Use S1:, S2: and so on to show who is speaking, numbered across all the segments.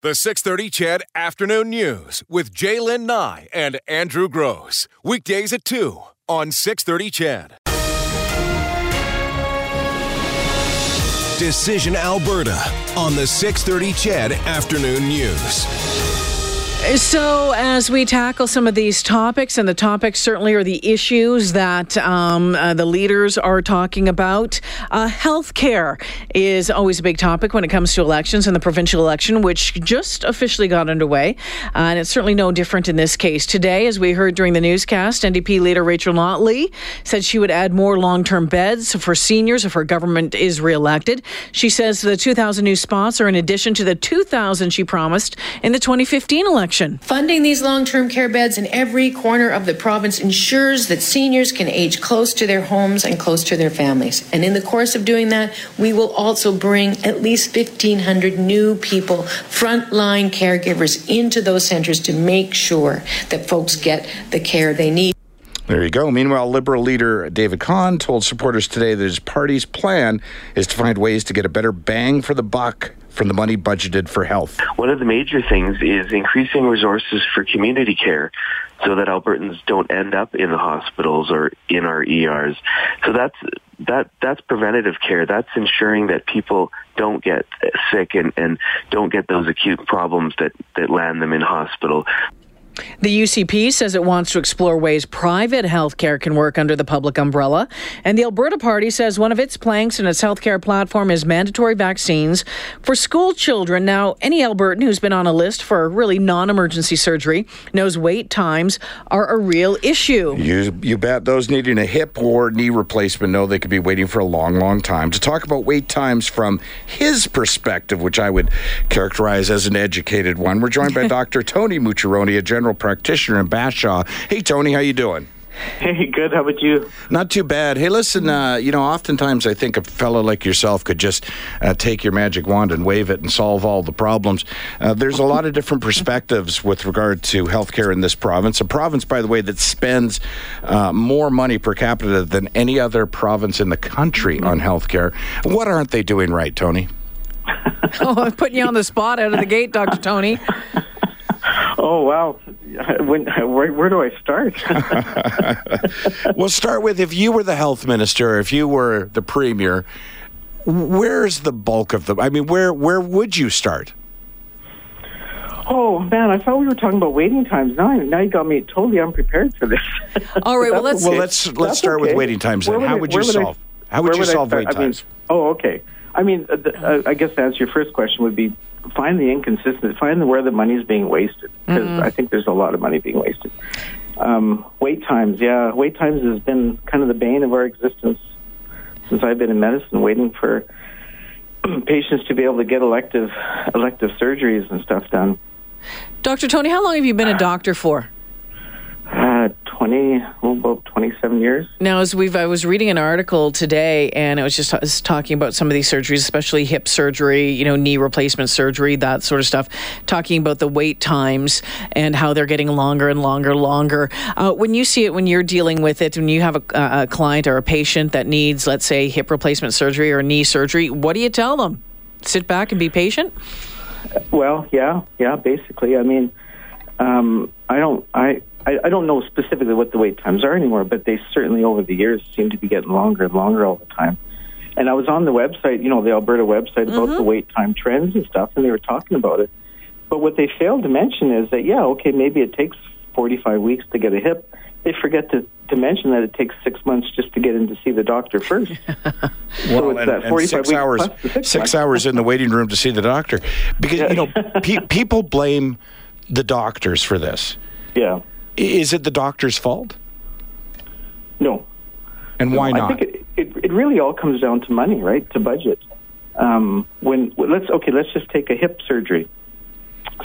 S1: The 630 CHED Afternoon News with Jaylen Nye and Andrew Grose. Weekdays at 2 on 630 CHED. Decision Alberta on the 630 CHED Afternoon News.
S2: So, as we tackle some of these topics, and the topics certainly are the issues that um, uh, the leaders are talking about, uh, health care is always a big topic when it comes to elections and the provincial election, which just officially got underway. Uh, and it's certainly no different in this case. Today, as we heard during the newscast, NDP leader Rachel Notley said she would add more long term beds for seniors if her government is re-elected. She says the 2,000 new spots are in addition to the 2,000 she promised in the 2015 election
S3: Funding these long term care beds in every corner of the province ensures that seniors can age close to their homes and close to their families. And in the course of doing that, we will also bring at least 1,500 new people, frontline caregivers, into those centres to make sure that folks get the care they need.
S4: There you go. Meanwhile, Liberal leader David Khan told supporters today that his party's plan is to find ways to get a better bang for the buck from the money budgeted for health.
S5: One of the major things is increasing resources for community care so that Albertans don't end up in the hospitals or in our ERs. So that's that that's preventative care. That's ensuring that people don't get sick and, and don't get those acute problems that, that land them in hospital.
S2: The UCP says it wants to explore ways private healthcare can work under the public umbrella. And the Alberta Party says one of its planks in its healthcare platform is mandatory vaccines for school children. Now, any Albertan who's been on a list for really non emergency surgery knows wait times are a real issue.
S4: You, you bet those needing a hip or knee replacement know they could be waiting for a long, long time. To talk about wait times from his perspective, which I would characterize as an educated one, we're joined by Dr. Tony Mucciarone, a general general practitioner in Bashaw. Hey, Tony, how you doing?
S6: Hey, good. How about you?
S4: Not too bad. Hey, listen, uh, you know, oftentimes I think a fellow like yourself could just uh, take your magic wand and wave it and solve all the problems. Uh, there's a lot of different perspectives with regard to healthcare in this province. A province, by the way, that spends uh, more money per capita than any other province in the country on healthcare. What aren't they doing right, Tony?
S2: oh, I'm putting you on the spot out of the gate, Dr. Tony.
S6: Oh wow! When, where, where do I start?
S4: we'll start with if you were the health minister, if you were the premier, where's the bulk of the? I mean, where where would you start?
S6: Oh man, I thought we were talking about waiting times. Now, now you got me totally unprepared for this.
S2: All right, well let's
S4: well let's let's start okay. with waiting times. Then. How would you solve? I, how would you would solve wait times?
S6: I mean, oh, okay. I mean, uh, uh, I guess to answer your first question would be find the inconsistency, find where the money is being wasted because mm-hmm. I think there's a lot of money being wasted. Um, wait times, yeah, wait times has been kind of the bane of our existence since I've been in medicine, waiting for patients to be able to get elective elective surgeries and stuff done.
S2: Dr. Tony, how long have you been a doctor for?
S6: Uh, 20, about 27 years.
S2: Now, as we've, I was reading an article today, and it was just was talking about some of these surgeries, especially hip surgery, you know, knee replacement surgery, that sort of stuff. Talking about the wait times and how they're getting longer and longer, longer. Uh, when you see it, when you're dealing with it, when you have a, a client or a patient that needs, let's say, hip replacement surgery or knee surgery, what do you tell them? Sit back and be patient.
S6: Well, yeah, yeah. Basically, I mean, um, I don't, I I, I don't know specifically what the wait times are anymore, but they certainly over the years seem to be getting longer and longer all the time. And I was on the website, you know, the Alberta website about mm-hmm. the wait time trends and stuff, and they were talking about it. But what they failed to mention is that, yeah, okay, maybe it takes 45 weeks to get a hip. They forget to, to mention that it takes six months just to get in to see the doctor first.
S4: well, so and, and six hours, six, six hours in the waiting room to see the doctor, because yeah. you know pe- people blame the doctors for this.
S6: Yeah.
S4: Is it the doctor's fault?
S6: No.
S4: And why
S6: no,
S4: not?
S6: I think it, it, it, really all comes down to money, right? To budget. Um, when let's okay, let's just take a hip surgery.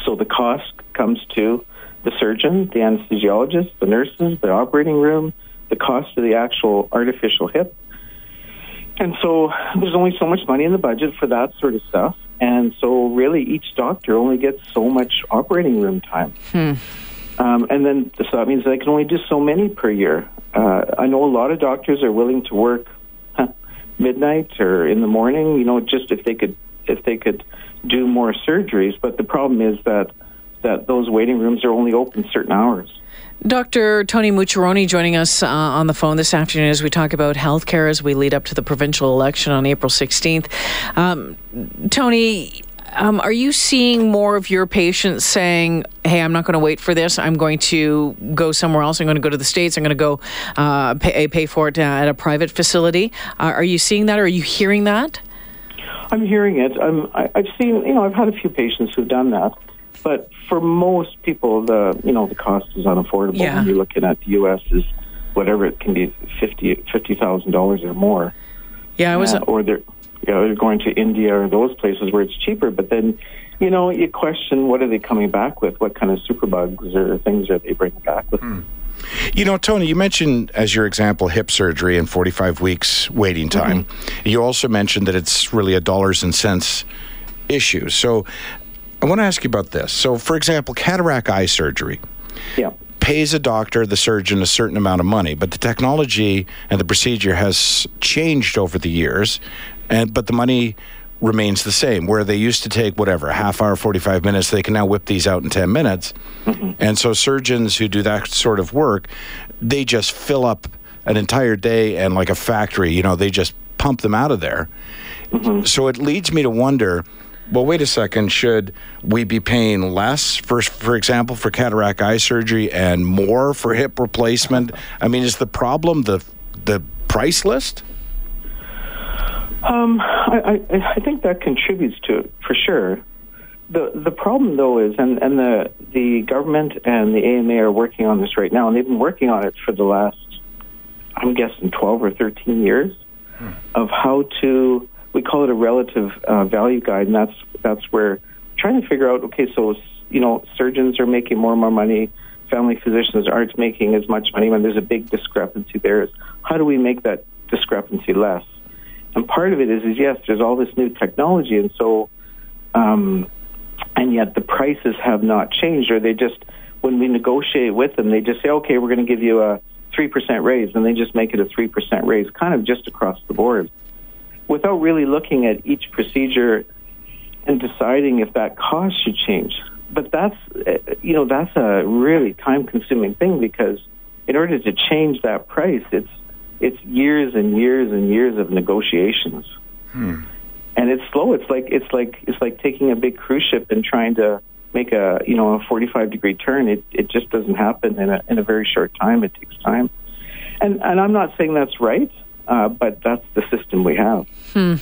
S6: So the cost comes to the surgeon, the anesthesiologist, the nurses, the operating room, the cost of the actual artificial hip. And so there's only so much money in the budget for that sort of stuff. And so really each doctor only gets so much operating room time. Hmm. Um, and then so that means they can only do so many per year. Uh, I know a lot of doctors are willing to work midnight or in the morning. You know, just if they could if they could do more surgeries. But the problem is that that those waiting rooms are only open certain hours.
S2: Dr. Tony Mucciarone joining us uh, on the phone this afternoon as we talk about healthcare as we lead up to the provincial election on April 16th. Um, Tony, um, are you seeing more of your patients saying, "Hey, I'm not going to wait for this. I'm going to go somewhere else. I'm going to go to the states. I'm going to go uh, pay, pay, for it at a private facility"? Uh, are you seeing that? Or are you hearing that?
S6: I'm hearing it. I'm, I, I've seen. You know, I've had a few patients who've done that. But for most people, the you know the cost is unaffordable.
S2: Yeah.
S6: When you're looking at the U.S. is whatever it can be fifty fifty thousand dollars or more.
S2: Yeah, I was.
S6: Uh, or they're you know, going to India or those places where it's cheaper. But then, you know, you question what are they coming back with? What kind of superbugs or things are they bringing back with?
S4: Hmm. You know, Tony, you mentioned as your example hip surgery and 45 weeks waiting time. Mm-hmm. You also mentioned that it's really a dollars and cents issue. So I want to ask you about this. So, for example, cataract eye surgery.
S6: Yeah.
S4: Pays a doctor, the surgeon, a certain amount of money, but the technology and the procedure has changed over the years, and but the money remains the same. Where they used to take whatever a half hour, forty five minutes, they can now whip these out in ten minutes. Mm-hmm. And so surgeons who do that sort of work, they just fill up an entire day and like a factory, you know, they just pump them out of there. Mm-hmm. So it leads me to wonder well, wait a second. Should we be paying less, for, for example, for cataract eye surgery and more for hip replacement? I mean, is the problem the the price list?
S6: Um, I, I, I think that contributes to it for sure. The the problem though is, and, and the the government and the AMA are working on this right now, and they've been working on it for the last, I'm guessing, 12 or 13 years, hmm. of how to we call it a relative uh, value guide, and that's that's where trying to figure out. Okay, so you know, surgeons are making more and more money. Family physicians aren't making as much money when there's a big discrepancy there. Is how do we make that discrepancy less? And part of it is, is yes, there's all this new technology, and so, um, and yet the prices have not changed, or they just when we negotiate with them, they just say, okay, we're going to give you a three percent raise, and they just make it a three percent raise, kind of just across the board without really looking at each procedure and deciding if that cost should change. But that's, uh, you know, that's a really time-consuming thing because in order to change that price, it's it's years and years and years of negotiations. Hmm. And it's slow. It's like it's like it's like taking a big cruise ship and trying to make a you know a 45 degree turn. It it just doesn't happen in a in a very short time. It takes time. And and I'm not saying that's right. Uh, but that's the system we have.
S2: Hmm.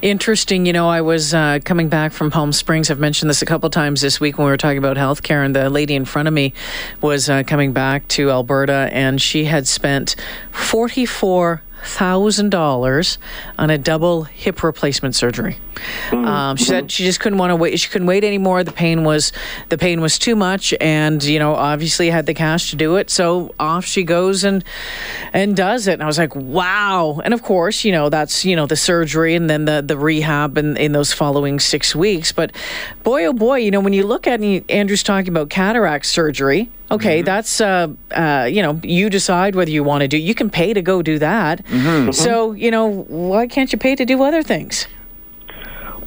S2: Interesting. You know, I was uh, coming back from Palm Springs. I've mentioned this a couple times this week when we were talking about healthcare, and the lady in front of me was uh, coming back to Alberta, and she had spent forty-four thousand dollars on a double hip replacement surgery. Mm-hmm. Um, she said she just couldn't want to wait. She couldn't wait anymore. The pain was the pain was too much, and you know, obviously had the cash to do it. So off she goes and and does it. And I was like, wow. And of course, you know, that's you know the surgery and then the the rehab in, in those following six weeks. But boy, oh boy, you know, when you look at Andrew's talking about cataract surgery, Okay, mm-hmm. that's uh, uh, you know you decide whether you want to do. You can pay to go do that. Mm-hmm. So you know why can't you pay to do other things?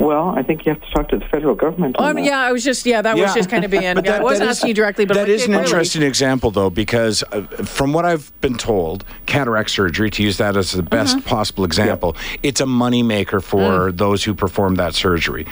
S6: Well, I think you have to talk to the federal government.
S2: Um, yeah, I was just yeah, that yeah. was just kind of being. that, I wasn't asking you directly, but
S4: that
S2: is
S4: an interesting example though, because uh, from what I've been told, cataract surgery, to use that as the best mm-hmm. possible example, yeah. it's a moneymaker for mm. those who perform that surgery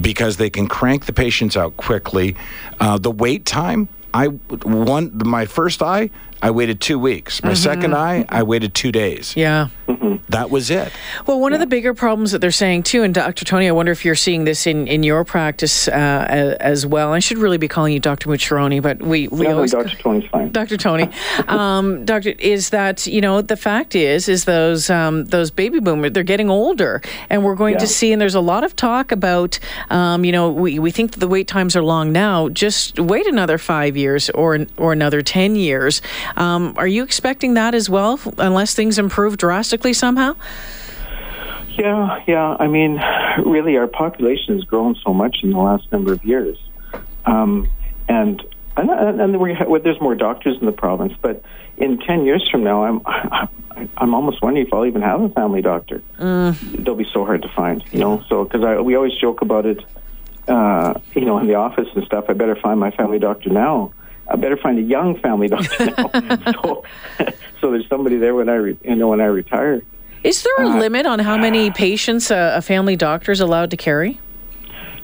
S4: because they can crank the patients out quickly. Uh, the wait time I one my first eye I waited two weeks. My mm-hmm. second eye, I waited two days.
S2: Yeah.
S6: Mm-hmm.
S4: That was it.
S2: Well, one yeah. of the bigger problems that they're saying too, and Dr. Tony, I wonder if you're seeing this in, in your practice uh, as well. I should really be calling you Dr. Mucciarone, but we, we
S6: no,
S2: always.
S6: No, Dr. Tony's fine.
S2: Dr. Tony. um, Doctor, is that, you know, the fact is, is those, um, those baby boomers, they're getting older. And we're going yeah. to see, and there's a lot of talk about, um, you know, we, we think that the wait times are long now. Just wait another five years or, or another 10 years. Um, are you expecting that as well, unless things improve drastically somehow?
S6: Yeah, yeah. I mean, really, our population has grown so much in the last number of years, um, and and, and we have, well, there's more doctors in the province. But in ten years from now, I'm I'm almost wondering if I'll even have a family doctor. Mm. They'll be so hard to find, you know. So because we always joke about it uh, you know, in the office and stuff, I better find my family doctor now. I better find a young family doctor now. so, so there's somebody there when I, re- you know, when I retire.
S2: Is there a uh, limit on how many patients a, a family doctor is allowed to carry?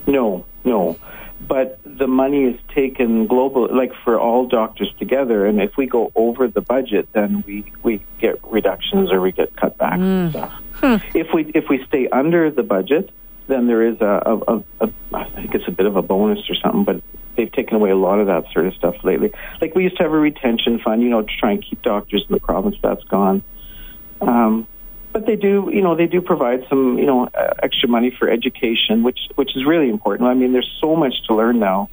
S6: No, no. But the money is taken global, like for all doctors together. And if we go over the budget, then we, we get reductions or we get cutbacks mm. and stuff. Hmm. If we if we stay under the budget, then there is a, a, a, a I think it's a bit of a bonus or something, but they've taken away a lot of that sort of stuff lately. Like we used to have a retention fund, you know, to try and keep doctors in the province. That's gone. Um, but they do, you know, they do provide some, you know, uh, extra money for education, which which is really important. I mean, there's so much to learn now.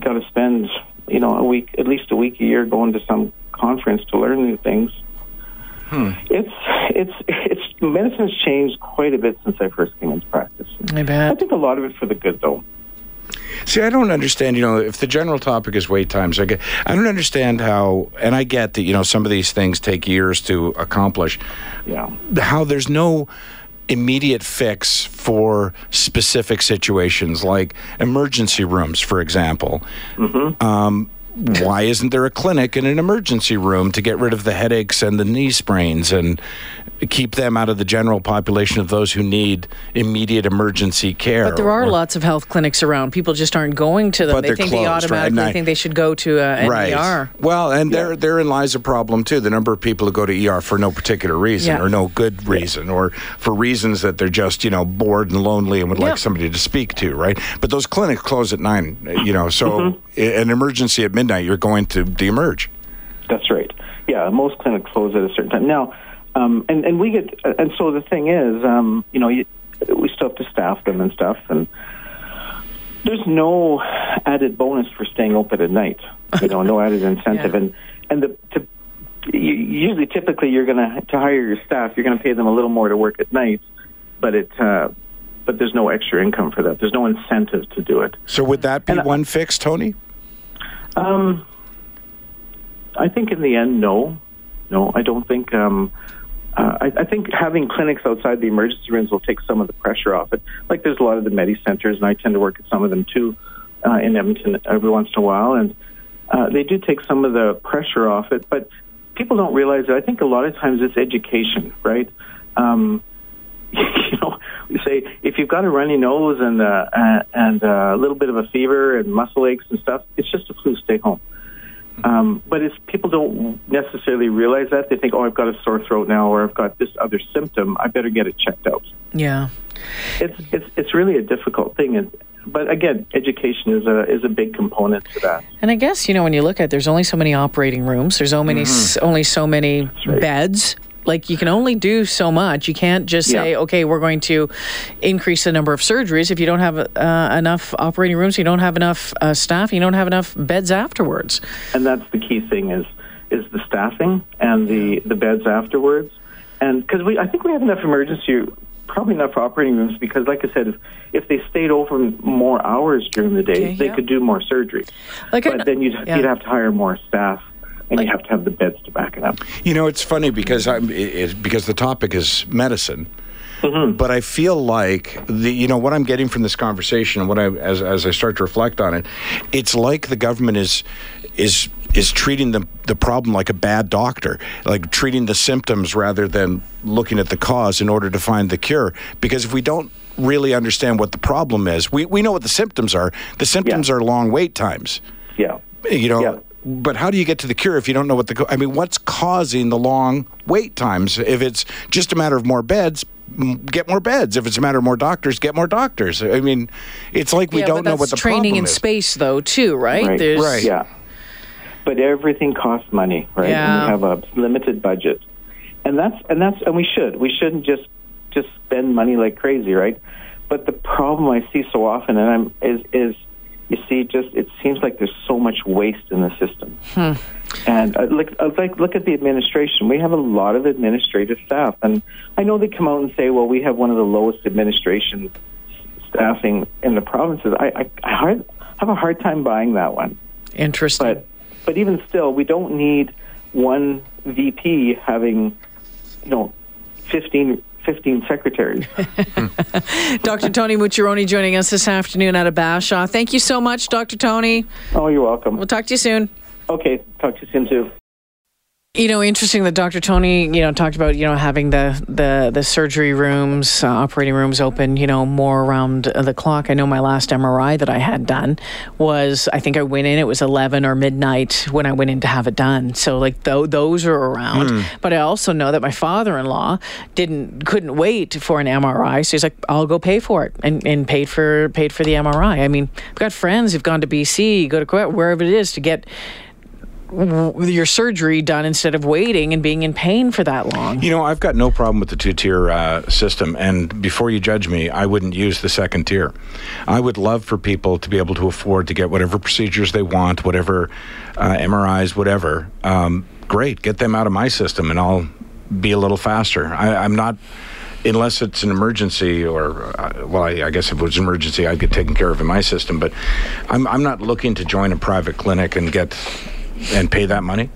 S6: Got to spend, you know, a week, at least a week a year, going to some conference to learn new things. Hmm. It's it's it's medicine's changed quite a bit since I first came into practice.
S2: I bet.
S6: I think a lot of it for the good, though.
S4: See, I don't understand. You know, if the general topic is wait times, I, get, I don't understand how. And I get that you know some of these things take years to accomplish.
S6: Yeah.
S4: How there's no immediate fix for specific situations like emergency rooms, for example. Mm-hmm. Um, why isn't there a clinic in an emergency room to get rid of the headaches and the knee sprains and keep them out of the general population of those who need immediate emergency care?
S2: But there are or, lots of health clinics around. People just aren't going to them. They think closed, they automatically right? I, think they should go to uh, an right. ER.
S4: Well, and yeah. there therein lies a problem too. The number of people who go to ER for no particular reason yeah. or no good reason yeah. or for reasons that they're just you know bored and lonely and would like somebody to speak to, right? But those clinics close at nine. You know, so mm-hmm. an emergency at midnight, you're going to de-emerge.
S6: That's right. Yeah, most clinics close at a certain time. Now, um, and and we get and so the thing is, um, you know, you, we still have to staff them and stuff, and there's no added bonus for staying open at night. You know, no added incentive, yeah. and and the to usually typically you're going to to hire your staff, you're going to pay them a little more to work at night, but it. Uh, but there's no extra income for that. There's no incentive to do it.
S4: So would that be and one fix, Tony?
S6: Um, I think in the end, no, no, I don't think. Um, uh, I, I, think having clinics outside the emergency rooms will take some of the pressure off it. Like there's a lot of the Medicentres, and I tend to work at some of them too uh, in Edmonton every once in a while, and uh, they do take some of the pressure off it. But people don't realize that. I think a lot of times it's education, right? Um, you know, we say if you've got a runny nose and uh, and a little bit of a fever and muscle aches and stuff, it's just a flu. Stay home. Um, but it's people don't necessarily realize that they think, oh, I've got a sore throat now, or I've got this other symptom. I better get it checked out.
S2: Yeah,
S6: it's it's it's really a difficult thing, and but again, education is a is a big component to that.
S2: And I guess you know when you look at, it, there's only so many operating rooms. There's only mm-hmm. only so many right. beds like you can only do so much. You can't just say, yeah. okay, we're going to increase the number of surgeries if you don't have uh, enough operating rooms, you don't have enough uh, staff, you don't have enough beds afterwards.
S6: And that's the key thing is is the staffing and the the beds afterwards. And because we, I think we have enough emergency, probably enough operating rooms because, like I said, if, if they stayed open more hours during the day, okay, they yeah. could do more surgery. Like but then you'd, yeah. you'd have to hire more staff and like, you have to have the beds to back it up.
S4: You know, it's funny because I'm it, because the topic is medicine. Mm-hmm. But I feel like the you know what I'm getting from this conversation and what I as as I start to reflect on it, it's like the government is is is treating the the problem like a bad doctor, like treating the symptoms rather than looking at the cause in order to find the cure. Because if we don't really understand what the problem is, we we know what the symptoms are. The symptoms yeah. are long wait times.
S6: Yeah.
S4: You know,
S6: yeah
S4: but how do you get to the cure if you don't know what the? I mean, what's causing the long wait times? If it's just a matter of more beds, get more beds. If it's a matter of more doctors, get more doctors. I mean, it's like we
S2: yeah,
S4: don't know what the
S2: training in
S4: is.
S2: space, though, too, right?
S6: Right. right. Yeah. But everything costs money, right?
S2: Yeah.
S6: And we have a limited budget, and that's and that's and we should we shouldn't just just spend money like crazy, right? But the problem I see so often, and I'm is is you see, just it seems like there's so much waste in the system. Hmm. And uh, look, uh, like look at the administration. We have a lot of administrative staff, and I know they come out and say, "Well, we have one of the lowest administration staffing in the provinces." I, I, I hard, have a hard time buying that one.
S2: Interesting.
S6: But but even still, we don't need one VP having, you know, 15, 15 secretaries.
S2: Dr. Tony Mucciarone joining us this afternoon out of Bashaw. Thank you so much, Dr. Tony.
S6: Oh, you're welcome.
S2: We'll talk to you soon.
S6: Okay, talk to you soon too.
S2: You know, interesting that Dr. Tony, you know, talked about you know having the the the surgery rooms, uh, operating rooms open, you know, more around the clock. I know my last MRI that I had done was, I think I went in, it was eleven or midnight when I went in to have it done. So like th- those are around.
S4: Hmm.
S2: But I also know that my father-in-law didn't couldn't wait for an MRI, so he's like, I'll go pay for it, and, and paid for paid for the MRI. I mean, I've got friends who've gone to BC, go to Quebec, wherever it is, to get your surgery done instead of waiting and being in pain for that long.
S4: You know, I've got no problem with the two tier uh, system. And before you judge me, I wouldn't use the second tier. I would love for people to be able to afford to get whatever procedures they want, whatever uh, MRIs, whatever. Um, great, get them out of my system and I'll be a little faster. I, I'm not. Unless it's an emergency, or uh, well, I, I guess if it was an emergency, I'd get taken care of in my system. But I'm, I'm not looking to join a private clinic and get and pay that money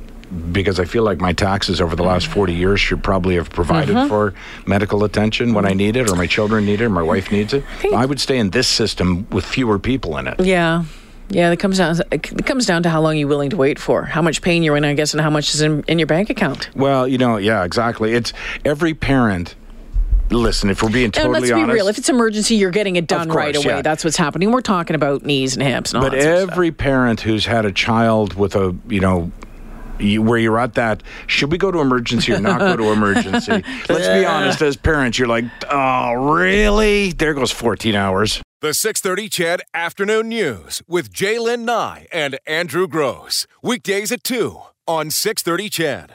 S4: because I feel like my taxes over the last 40 years should probably have provided
S2: Mm-hmm.
S4: for medical attention when I need it, or my children need it, or my wife needs it. I would stay in this system with fewer people in it.
S2: Yeah. Yeah, it comes down. It comes down to how long you're willing to wait for, how much pain you're in, I guess, and how much is in, in your bank account.
S4: Well, you know, yeah, exactly. It's every parent. Listen, if we're being
S2: and
S4: totally
S2: let's be real. If it's emergency, you're getting it done
S4: course,
S2: right away.
S4: yeah.
S2: That's what's happening. We're talking about knees and hips and all
S4: but
S2: that sort of
S4: every parent who's had a child with a, you know, you, where you're at that, should we go to emergency or not go to emergency? Let's be honest, as parents, you're like, oh, really? There goes 14 hours.
S1: The 630 CHED Afternoon News with Jaylen Nye and Andrew Grose. Weekdays at 2 on 630 CHED.